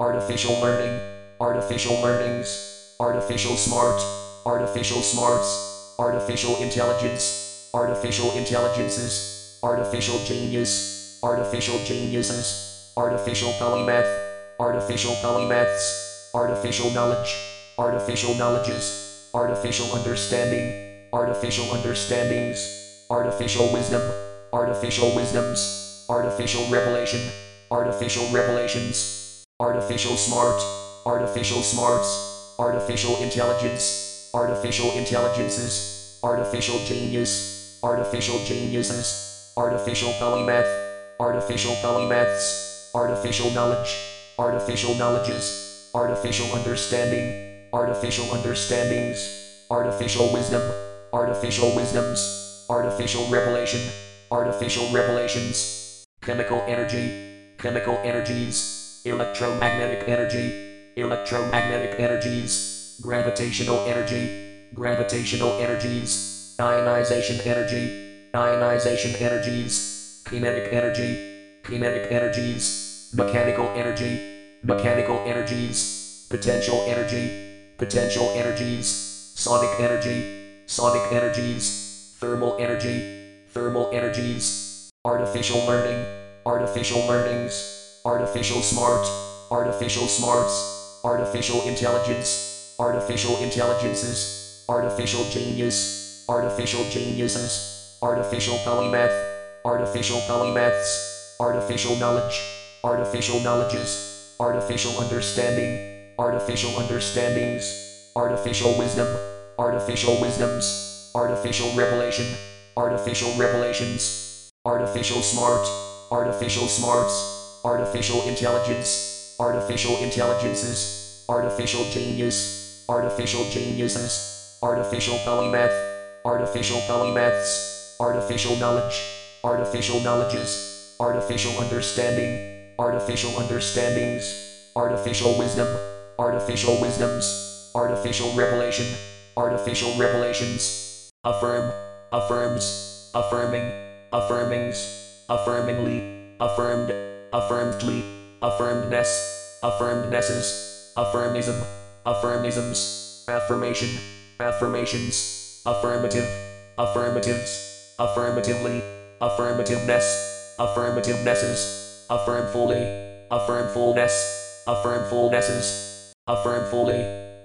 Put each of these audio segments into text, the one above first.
artificial learning, artificial learnings, artificial smart, artificial smarts, artificial intelligence, artificial intelligences, artificial genius, artificial geniuses, artificial polymath, artificial polymaths, artificial knowledge, artificial knowledges, artificial understanding, artificial understandings, artificial wisdom, artificial wisdoms, artificial revelation, artificial revelations, artificial smart, artificial smarts, artificial intelligence, artificial intelligences, artificial genius, artificial geniuses, artificial polymath, artificial polymaths, artificial knowledge, artificial knowledges, artificial understanding, artificial understandings, artificial wisdom, artificial wisdoms, artificial revelation, artificial revelations, chemical energy, chemical energies, electromagnetic energy, electromagnetic energies, gravitational energy, gravitational energies, ionization energy, ionization energies, kinetic energy, kinetic energies, mechanical energy, mechanical energies, potential energy, potential energies, sonic energy, sonic energies, thermal energy, thermal energies, artificial learning, artificial learnings, artificial smart, artificial smarts, artificial intelligence, artificial intelligences, artificial genius, artificial geniuses, artificial polymath, artificial polymaths, artificial knowledge, artificial knowledges, artificial understanding, artificial understandings, artificial wisdom, artificial wisdoms, artificial revelation, artificial revelations, artificial smart, artificial smarts, artificial intelligence, artificial intelligences, artificial genius, artificial geniuses, artificial polymath, artificial polymaths, artificial knowledge, artificial knowledges, artificial understanding, artificial understandings, artificial wisdom, artificial wisdoms, artificial revelation, artificial revelations, affirm, affirms, affirming, affirmings, affirmingly, affirmed, affirmedly, affirmedness, affirmednesses, affirmism, affirmisms, affirmation, affirmations, affirmative, affirmatives, affirmatively, affirmativeness, affirmativenesses, affirm fully, affirm fullness, affirm fullnesses, affirm fully,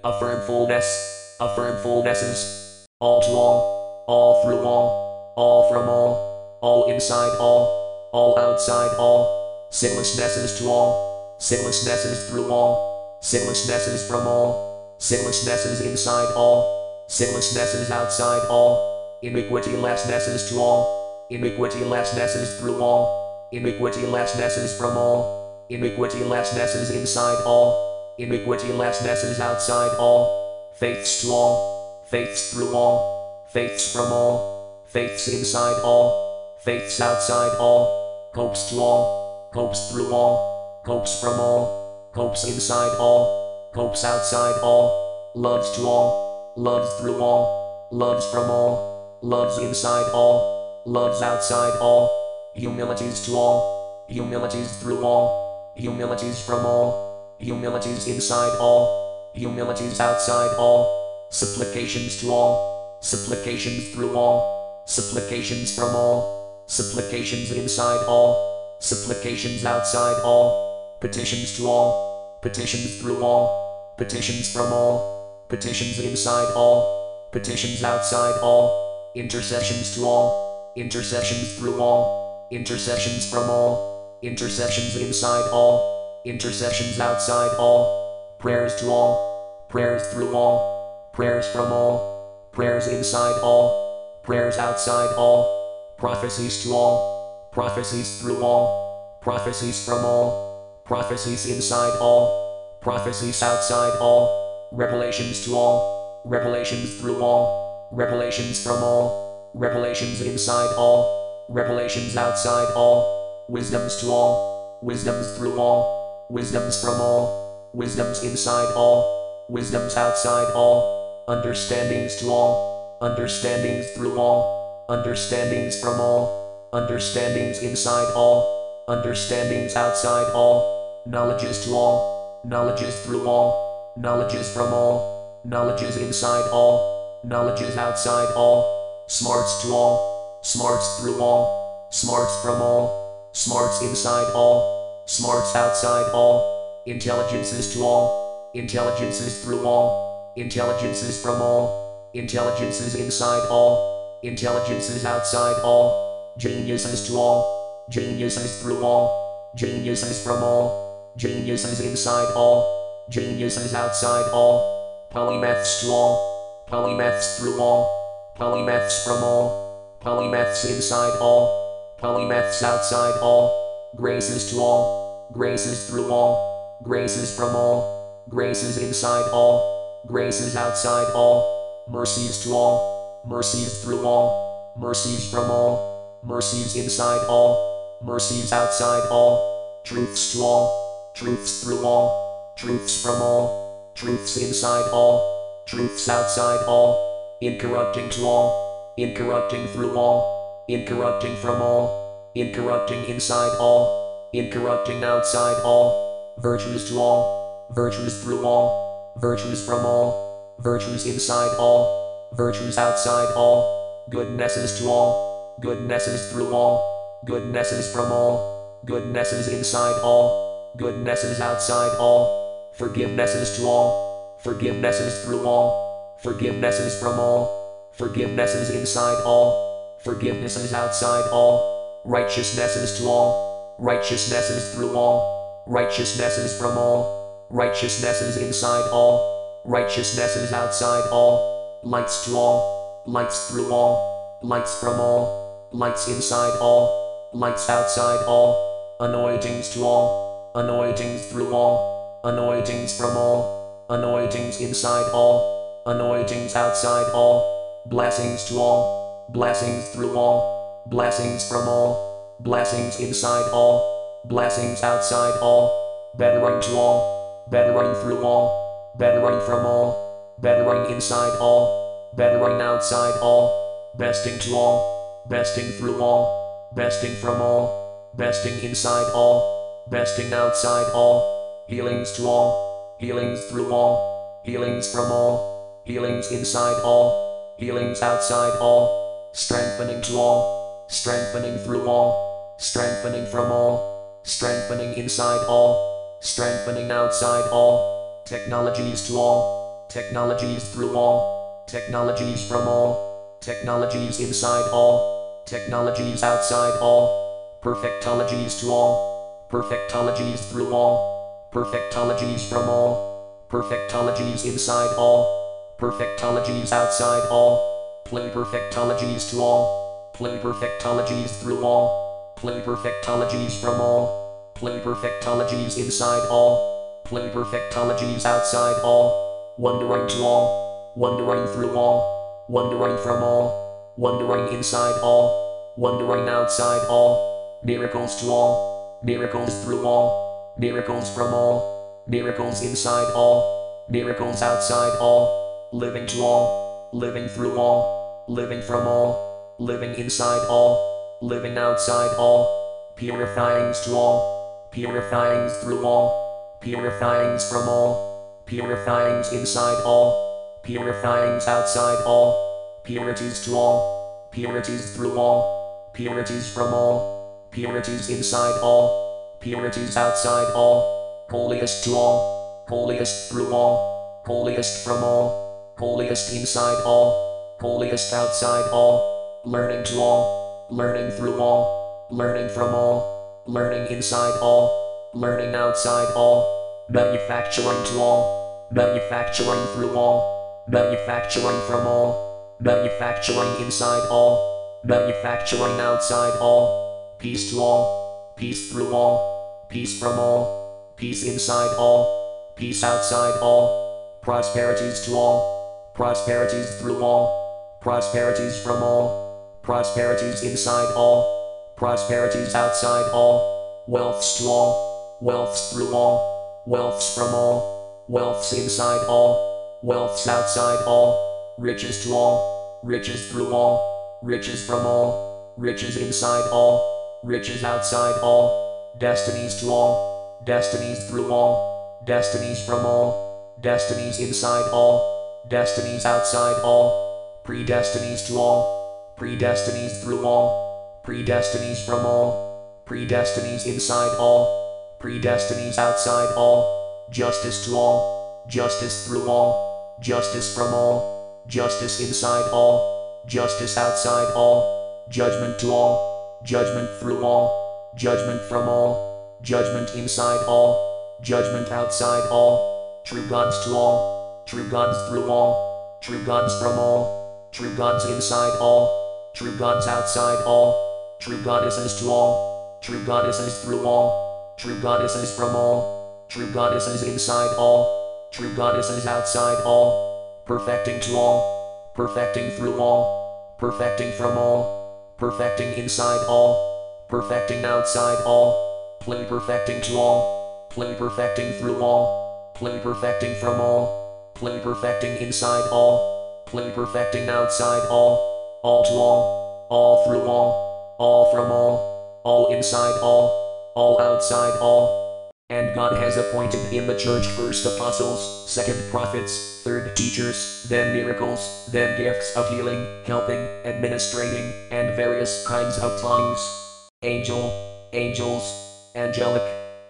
affirm fullnesses, all to all, all through all, all from all, all inside all, all outside all, sinlessnesses to all, sinlessnesses through all, sinlessnesses from all, sinlessnesses inside all, sinlessnesses outside all, iniquitylessnesses to all, iniquitylessnesses through all, iniquitylessnesses from all, iniquitylessnesses inside all, iniquitylessnesses outside all, faiths to all, faiths through all, faiths from all, faiths inside all, faiths outside all, hopes to all, hopes through all, hopes from all, hopes inside all, hopes outside all, loves to all, loves through all, loves from all, loves inside all, loves outside all, humilities to all, humilities through all, humilities from all, humilities inside all, humilities outside all, supplications to all, supplications through all, supplications from all, supplications inside all, supplications outside all, petitions to all, petitions through all, petitions from all, petitions inside all, petitions outside all, intercessions to all, intercessions through all, intercessions from all, intercessions inside all, intercessions outside all, prayers to all, prayers through all, prayers from all, prayers inside all, prayers outside all, prophecies to all, prophecies through all, prophecies from all, prophecies inside all, prophecies outside all, revelations to all, revelations through all, revelations from all, revelations inside all, revelations outside all, wisdoms to all, wisdoms through all, wisdoms from all, wisdoms inside all, wisdoms outside all, understandings to all, understandings through all, understandings from all, understandings inside all, understandings outside all, knowledges to all, knowledge is through all, knowledge is from all, knowledge is inside all, knowledge is outside all, smarts to all, smarts through all, smarts from all, smarts inside all, smarts outside all, intelligences to all, intelligences through all, intelligences from all, intelligences inside all, intelligences outside all, geniuses to all, geniuses through all, geniuses from all, geniuses inside all, geniuses outside all, polymaths to all, polymaths through all, polymaths from all, polymaths inside all, polymaths outside all, graces to all, graces through all, graces from all, graces inside all, graces outside all, mercies to all, mercies through all, mercies from all, mercies inside all, mercies outside all, truths to all, truths through all, truths from all, truths inside all, truths outside all, incorrupting to all, incorrupting through all, incorrupting from all, incorrupting inside all, incorrupting outside all, virtues to all, virtues through all, virtues from all, virtues inside all, virtues outside all, goodnesses to all, goodnesses through all, goodnesses from all, goodnesses inside all, goodnesses outside all, forgivenesses to all, forgivenesses through all, forgivenesses from all, forgivenesses inside all, forgivenesses outside all, righteousnesses to all, righteousnesses through all, righteousnesses from all, righteousnesses inside all, righteousnesses outside all, lights to all, lights through all, lights from all, lights inside all, lights outside all, anointings to all, anointings through all, anointings from all, anointings inside all, anointings outside all, blessings to all, blessings through all, blessings from all, blessings inside all, blessings outside all, bettering to all, bettering through all, bettering from all, bettering inside all, bettering outside all, besting to all, besting through all, besting from all, besting inside all, besting outside all, healings to all, healings through all, healings from all, healings inside all, healings outside all, strengthening to all, strengthening through all, strengthening from all, strengthening inside all, strengthening outside all, technologies to all, technologies through all, technologies from all, technologies inside all, technologies outside all, perfectologies to all, perfectologies through all, perfectologies from all, perfectologies inside all, perfectologies outside all, play perfectologies to all, play perfectologies through all, play perfectologies from all, play perfectologies inside all, play perfectologies outside all, wondering to all, wondering through all, wondering from all, wondering inside all, wondering outside all, miracles to all, miracles through all, miracles from all, miracles inside all, miracles outside all, living to all, living through all, living from all, living inside all, living outside all, purifyings to all, purifyings through all, purifyings from all, purifyings inside all, purifyings outside all, purities to all, purities through all, purities from all, purities inside all, purities outside all, holiest to all, holiest through all, holiest from all, holiest inside all, holiest outside all, learning to all, learning through all, learning from all, learning inside all, learning outside all, manufacturing to all, manufacturing through all, manufacturing from all, manufacturing inside all, manufacturing outside all, peace to all, peace through all, peace from all, peace inside all, peace outside all, prosperities to all, prosperities through all, prosperities from all, prosperities inside all, prosperities outside all, wealths to all, wealths through all, wealths from all, wealths inside all, wealths outside all, riches to all, riches through all, riches from all, riches inside all, riches outside all, destinies to all, destinies through all, destinies from all, destinies inside all, destinies outside all, predestinies to all, predestinies through all, predestinies from all, predestinies inside all, predestinies outside all, justice to all, justice through all, justice from all, justice inside all, justice outside all, judgment to all, judgment through all, judgment from all, judgment inside all, judgment outside all, true gods to all, true gods through all, true gods from all, true gods inside all, true gods outside all, true goddesses to all, true goddesses through all, true goddesses from all, true goddesses inside all, true goddesses outside all, perfecting to all, perfecting through all, perfecting from all, perfecting inside all, perfecting outside all, play perfecting to all, play perfecting through all, play perfecting from all, play perfecting inside all, play perfecting outside all, all to all, all through all, all from all, all inside all, all outside all. And God has appointed in the church first apostles, second prophets, third teachers, then miracles, then gifts of healing, helping, administrating, and various kinds of tongues. Angel, angels, angelic,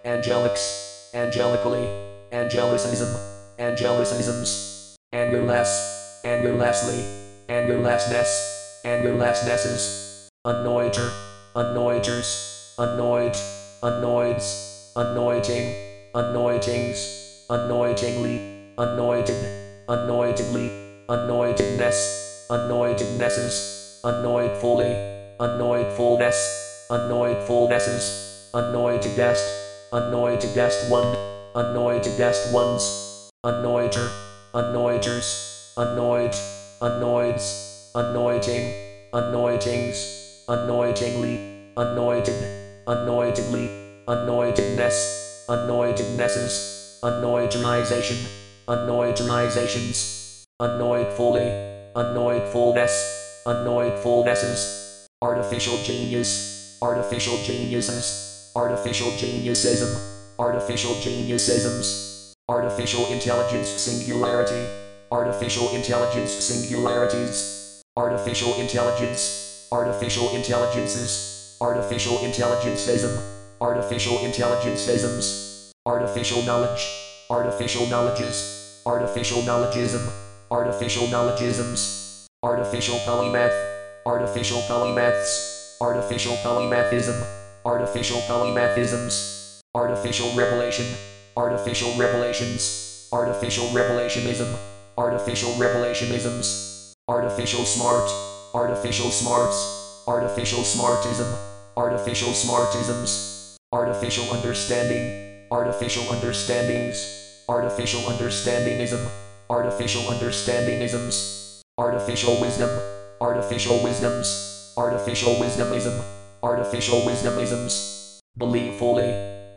angelics, angelically, angelicism, angelicisms, angerless, angerlessly, angerlessness, angerlessnesses, anointer, anointers, anoint, anoints, anointing, anointings, anointingly, anointed, anointedly, anointedness, anointednesses, anointfully, anointfulness, anointfulnesses, anointedest, anointedest one, anointedest ones, anointer, anointers, anoint, anoints, anointing, anointings, anointingly, anointed, anointedly, anointedness, anointednesses, anointerization, anointerizations, anointfully, anointfulness, anointfulnesses, artificial genius, artificial geniuses, artificial geniusism, artificial geniusisms, artificial intelligence singularity, artificial intelligence singularities, artificial intelligence, artificial intelligences, artificial intelligenceism, artificial intelligenceisms, artificial knowledge, artificial knowledges, artificial knowledgeism, artificial knowledgeisms, artificial polymath, artificial polymaths, artificial polymathism, artificial polymathisms, artificial revelation, artificial revelations, artificial revelationism, artificial revelationisms, artificial smart, artificial smarts, artificial smartism, artificial smartisms, artificial understanding, artificial understandings, artificial understandingism, artificial understandingisms, artificial wisdom, artificial wisdoms, artificial wisdomism, artificial wisdomisms, believe fully,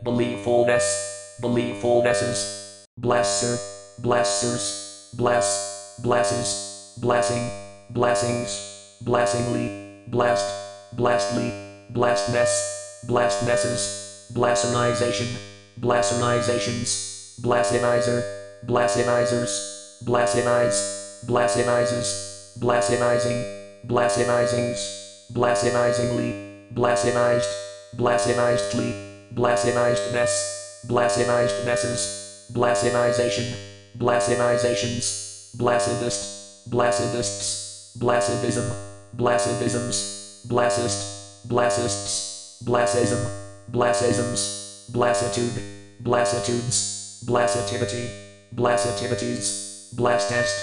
believefulness, believefulnesses, blesser, blessers, bless, blesses, blessing, blessings, blessingly, blessed, blessedly, blessedness, blessednesses, blasphemization, blasphemizations, blasphemizer, blasphemizers, blasphemize, blasphemizes, blasphemizing, blasphemizings, blasphemizingly, blasphemized, blasphemizedly, blasphemizedness, blasphemizednesses, blasphemization, blasphemizations, blasphemist, blasphemists, blasphebism, blasphebisms, blasphist, blasphist, blasism, blasisms, blassitude, blassitudes, blassitivity, blassitivities, blastest,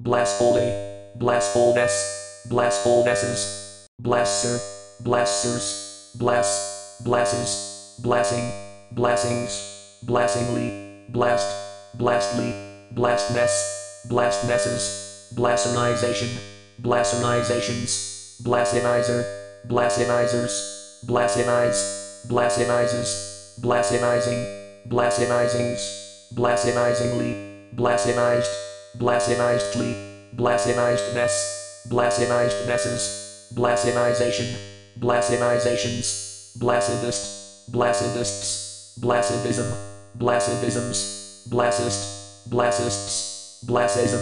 blastfully, blastfulness, blastfulnesses, blasser, blasters, bless, blasses, blessing, blessings, blessingly, blast, blastly, blastness, blastnesses, blasphemization, blasphemizations, blasphemizer, blasphemizers, blasphemize, blasphemizes, blasphemizing, blasphemizings, blasphemizingly, blasphemized, blasphemizedly, blasphemizedness, blasphemizednesses, blasphemization, blasphemizations, blasphemist, blasphemists, blasphebism, blasphebisms, blassist, blassists, blassism,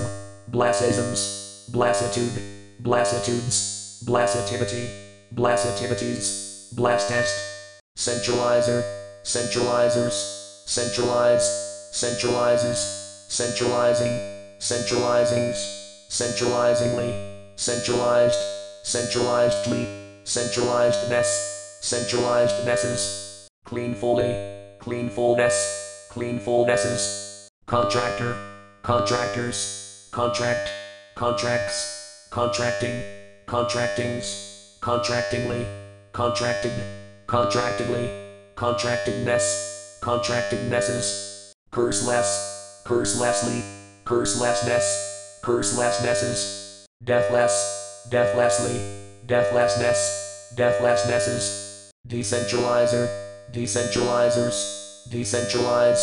blassisms, blassitude, blassitudes, blassitivity, blassitivities, blastest, centralizer, centralizers, centralize, centralizes, centralizing, centralizings, centralizingly, centralized, centralizedly, centralizedness, centralizednesses, cleanfully, cleanfulness, cleanfulnesses, contractor, contractors, contract, contracts, contracting, contractings, contractingly, contracted, contractedly, contractedness, contractednesses, curseless, curselessly, curselessness, curselessnesses, deathless, deathlessly, deathlessness, deathlessnesses, decentralizer, decentralizers, decentralize,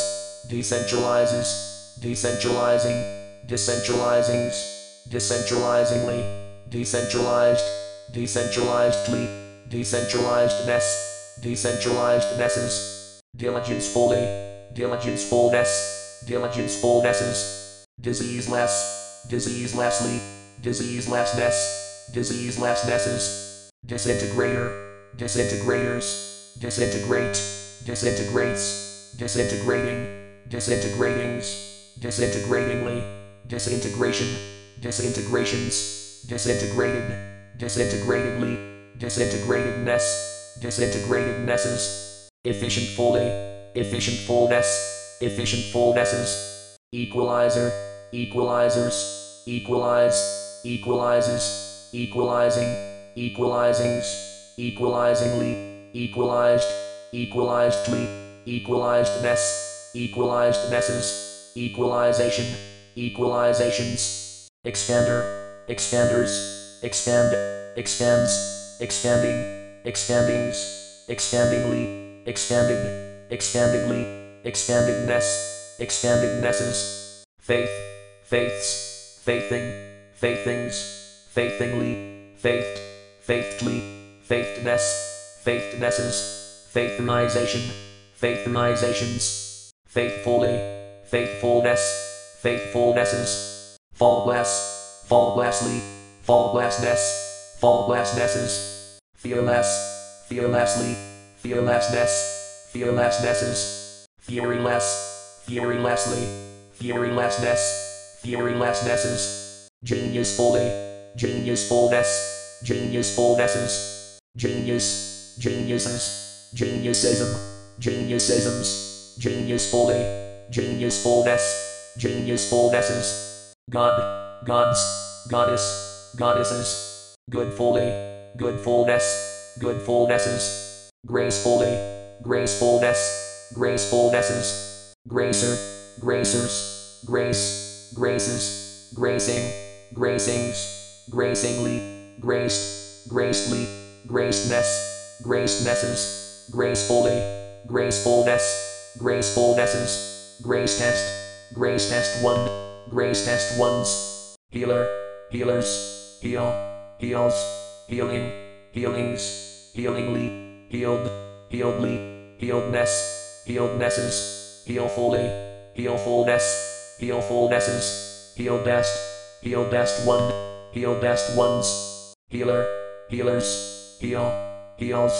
decentralizes, decentralizing, decentralizings, decentralizingly, decentralized, decentralizedly, decentralizedness, decentralizednesses, diligencefully, diligencefulness, diligencefulnesses, diseaseless, diseaselessly, diseaselessness, diseaselessnesses, disintegrator, disintegrators, disintegrate, disintegrates, disintegrating, disintegratings, disintegratingly, disintegration, disintegrations, disintegrated, disintegratedly, disintegratedness, disintegratednesses, efficient fully, efficient fullness, efficient fullnesses, equalizer, equalizers, equalize, equalizes, equalizing, equalizings, equalizingly, equalized, equalizedly, equalizedness, equalizednesses, equalization, equalizations, expander, expanders, expand, expands, expanding, expandings, expandingly, expanded, expandingly, expandingness, expandingnesses, faith, faiths, faithing, faithings, faithingly, faithed, faithedly, faithedness, faithednesses, faithonization, faithonizations, faithfully, faithfulness, faithfulnesses, fallglass, fallglassly, fallglassness, fallglassnesses, fearless, fearlessly, fearlessness, fearlessnesses, furyless, furylessly, furylessness, furylessnesses, geniusfully, geniusfulness, geniusfulnesses, genius, geniuses, geniusism, geniusisms, geniusfully, geniusfulness, geniusfulnesses, God, gods, goddess, goddesses, goodfully, goodfulness, goodfulnesses, gracefully, gracefulness, gracefulnesses, gracer, gracers, grace, graces, gracing, gracings, gracingly, graced, gracedly, gracedness, gracednesses, gracefully, gracefulness, gracefulnesses, grace test, grace test one, grace test ones, healer, healers, heal, heals, healing, healings, healingly, healed, healedly, healedness, healednesses, healfully, healfulness, healfulnesses, healbest, healbest one, healbest ones, healer, healers, heal, heals,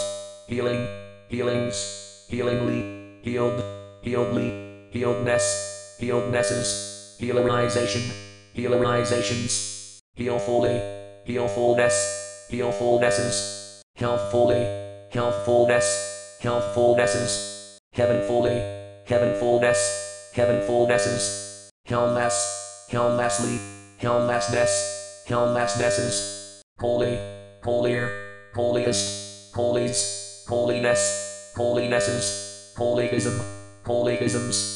healing, healings, healingly, healed, healedly, healedness, healednesses, healerization, healerizations, healfully, healfulness, healfulnesses, healthfully, healthfulness, healthfulnesses, heavenfully, heavenfulness, heavenfulnesses, helmless, helmlessly, helmlessness, helmlessnesses, holy, holier, holiest, holies, holiness, holinesses, holyism, holyisms.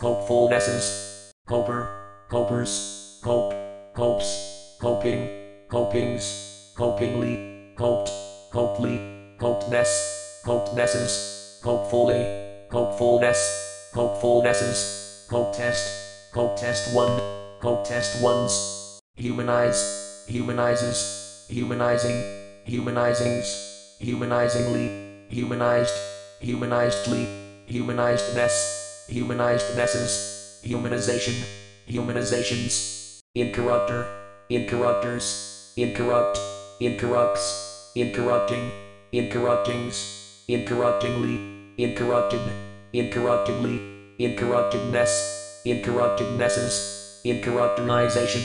hopefulnesses, coper, copers, cope, copes, coping, copings, copingly, coped, copely, copeness, copenesses, copefully, copefulness, copefulnesses, copetest, copetest one, copetest ones, humanize, humanizes, humanizing, humanizings, humanizingly, humanized, humanizedly, humanizedness, humanizednesses, humanization, humanizations, incorrupter, incorrupters, incorrupt, incorrupts, incorrupting, incorruptings, incorruptingly, incorrupted, incorruptedly, incorruptedness, incorruptednesses, incorruptorization,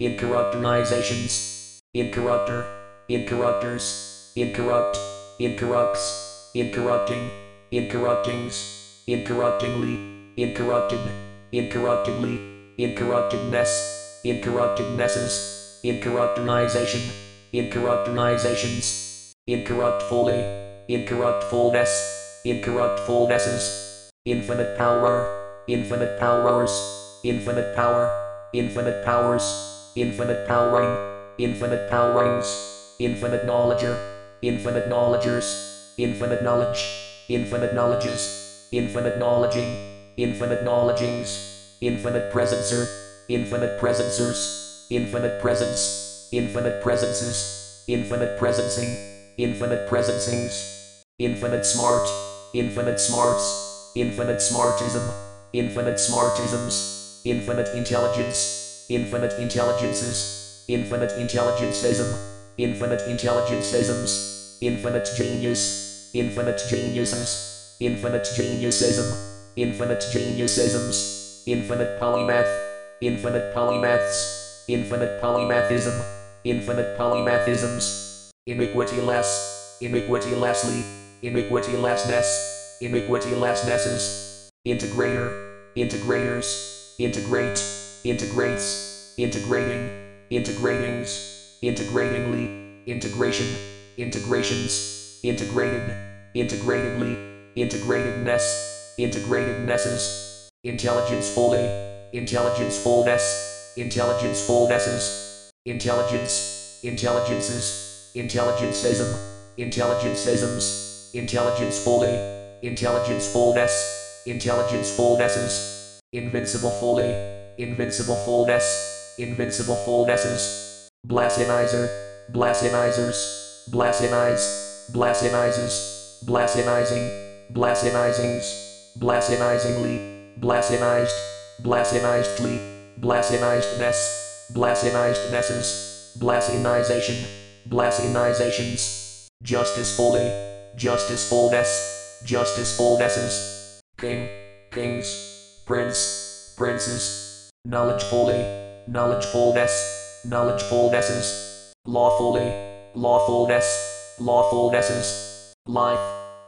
incorruptorizations, incorrupter, incorruptors, incorrupt, incorrupts, incorrupting, incorruptings, incorruptingly, incorrupted, incorruptedly, incorruptedness, incorruptednesses, incorruptorization, incorruptorizations, incorruptfully, incorruptfulness, incorruptfulnesses, infinite power, infinite powers, infinite power, infinite powers, infinite powering, infinite powerings, infinite knowledger, infinite knowledgers, infinite knowledge, infinite knowledges, infinite knowledging, infinite knowledgings, infinite presencer, infinite presencers, infinite presence, infinite presences, infinite presencing, infinite presencings, infinite smart, infinite smarts, infinite smartism, infinite smartisms, infinite intelligence, infinite intelligences, infinite intelligensism, infinite intelligensisms, infinite genius, infinite geniuses, infinite geniusism, infinite geniusisms, infinite polymath, infinite polymaths, infinite polymathism, infinite polymathisms, iniquity less, iniquity lessly, iniquity lessness, iniquity lessnesses, integrator, integrators, integrate, integrates, integrating, integratings, integratingly, integration, integrations, integrated, integratedly, integratedness, integratednesses, intelligence fully, intelligence fullness, intelligence fullnesses, intelligence, intelligences, intelligensism, intelligensisms, intelligence fully, intelligence fullness, intelligence fullnesses, invincible fully, invincible fullness, invincible fullnesses, blasinizer, blasinizers, blasinize, blasinizes, blasinizing, blasinizings, blasinizingly, blasinized, blasinizedly, blasinizedness, blasinizednesses, blasinization, blasinizations, justice fully, justice fullness, justice fullnesses, king, kings, prince, princes, knowledge fully, knowledge fullness, knowledge fullnesses, lawfully, lawfulness, lawfulnesses, life,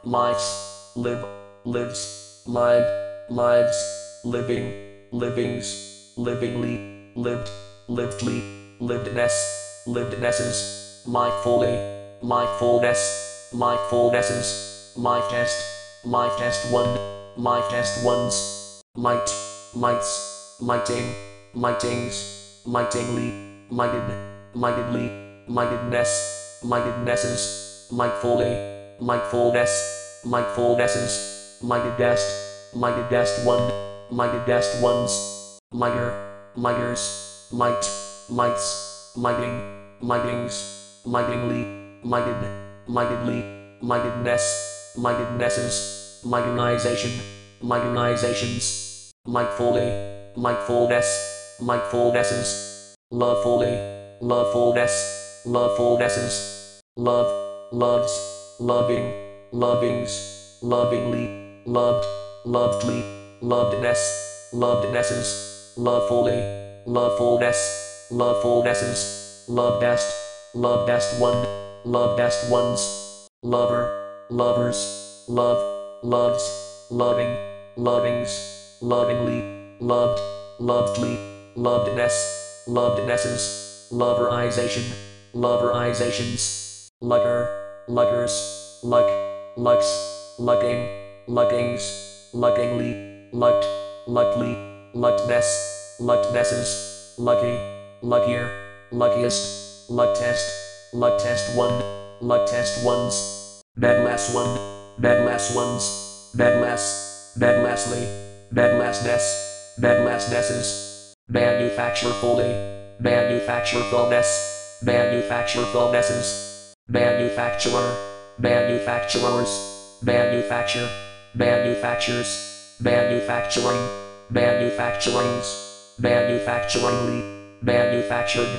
lives, live, lives, live, lives, living, livings, livingly, lived, livedly, livedness, livednesses, life fully, life fullness, life fullnesses, life test, life test one, life test ones, light, lights, lighting, lightings, lightingly, lighted, lightedly, lightedness, lightednesses, lightfully, lightfulness, lightfulnesses, lightedest, lightedest one, lightedest ones, lighter, lighters, light, lights, lighting, lightings, lightingly, lighted, lightedly, lightedness, lightednesses, lighterization, lighterizations, lightfully, lightfulness, lightfulnesses, lovefully, lovefulness, lovefulnesses, love, loves, loving, lovings, lovingly, loved, lovedly, lovedness, lovednesses, lovefully, lovefulness, lovefulnesses, lovedest, lovedest one, lovedest ones, lover, lovers, love, loves, loving, lovings, lovingly, loved, lovedly, lovedness, lovednesses, loverization, loverizations, lugger, luggers, luck, lucks, lucking, luckings, luckingly, lucked, luckly, luckedness, lucknesses, lucky, luckier, luckiest, luck test, luck test one, luck test ones, medless one, medless ones, medless, medlessly, medlessness, medlessnesses, manufacture fully, manufacture fullness, manufacture fullnesses, manufacturer, manufacturers, manufacture, manufactures, manufacturing, manufacturings, manufacturingly, manufactured,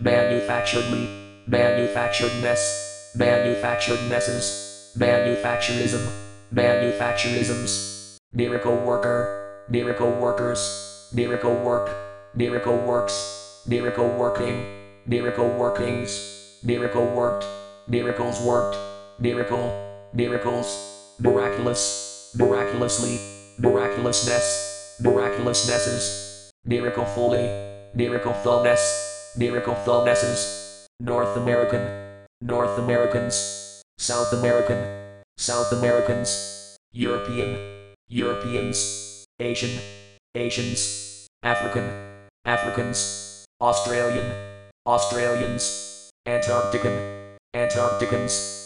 manufacturedly, manufacturedness, manufacturednesses, manufacturism, manufacturisms, miracle worker, miracle workers, miracle work, miracle works, miracle working, miracle workings, miracle worked, miracles worked, miracle, miracles, miraculous, miraculously, miraculousness, miraculousnesses, miracle fully, miracle fullness, miracle fullnesses, North American, North Americans, South American, South Americans, European, Europeans, Asian, Asians, African, Africans, Australian, Australians, Antarctican, Antarcticans,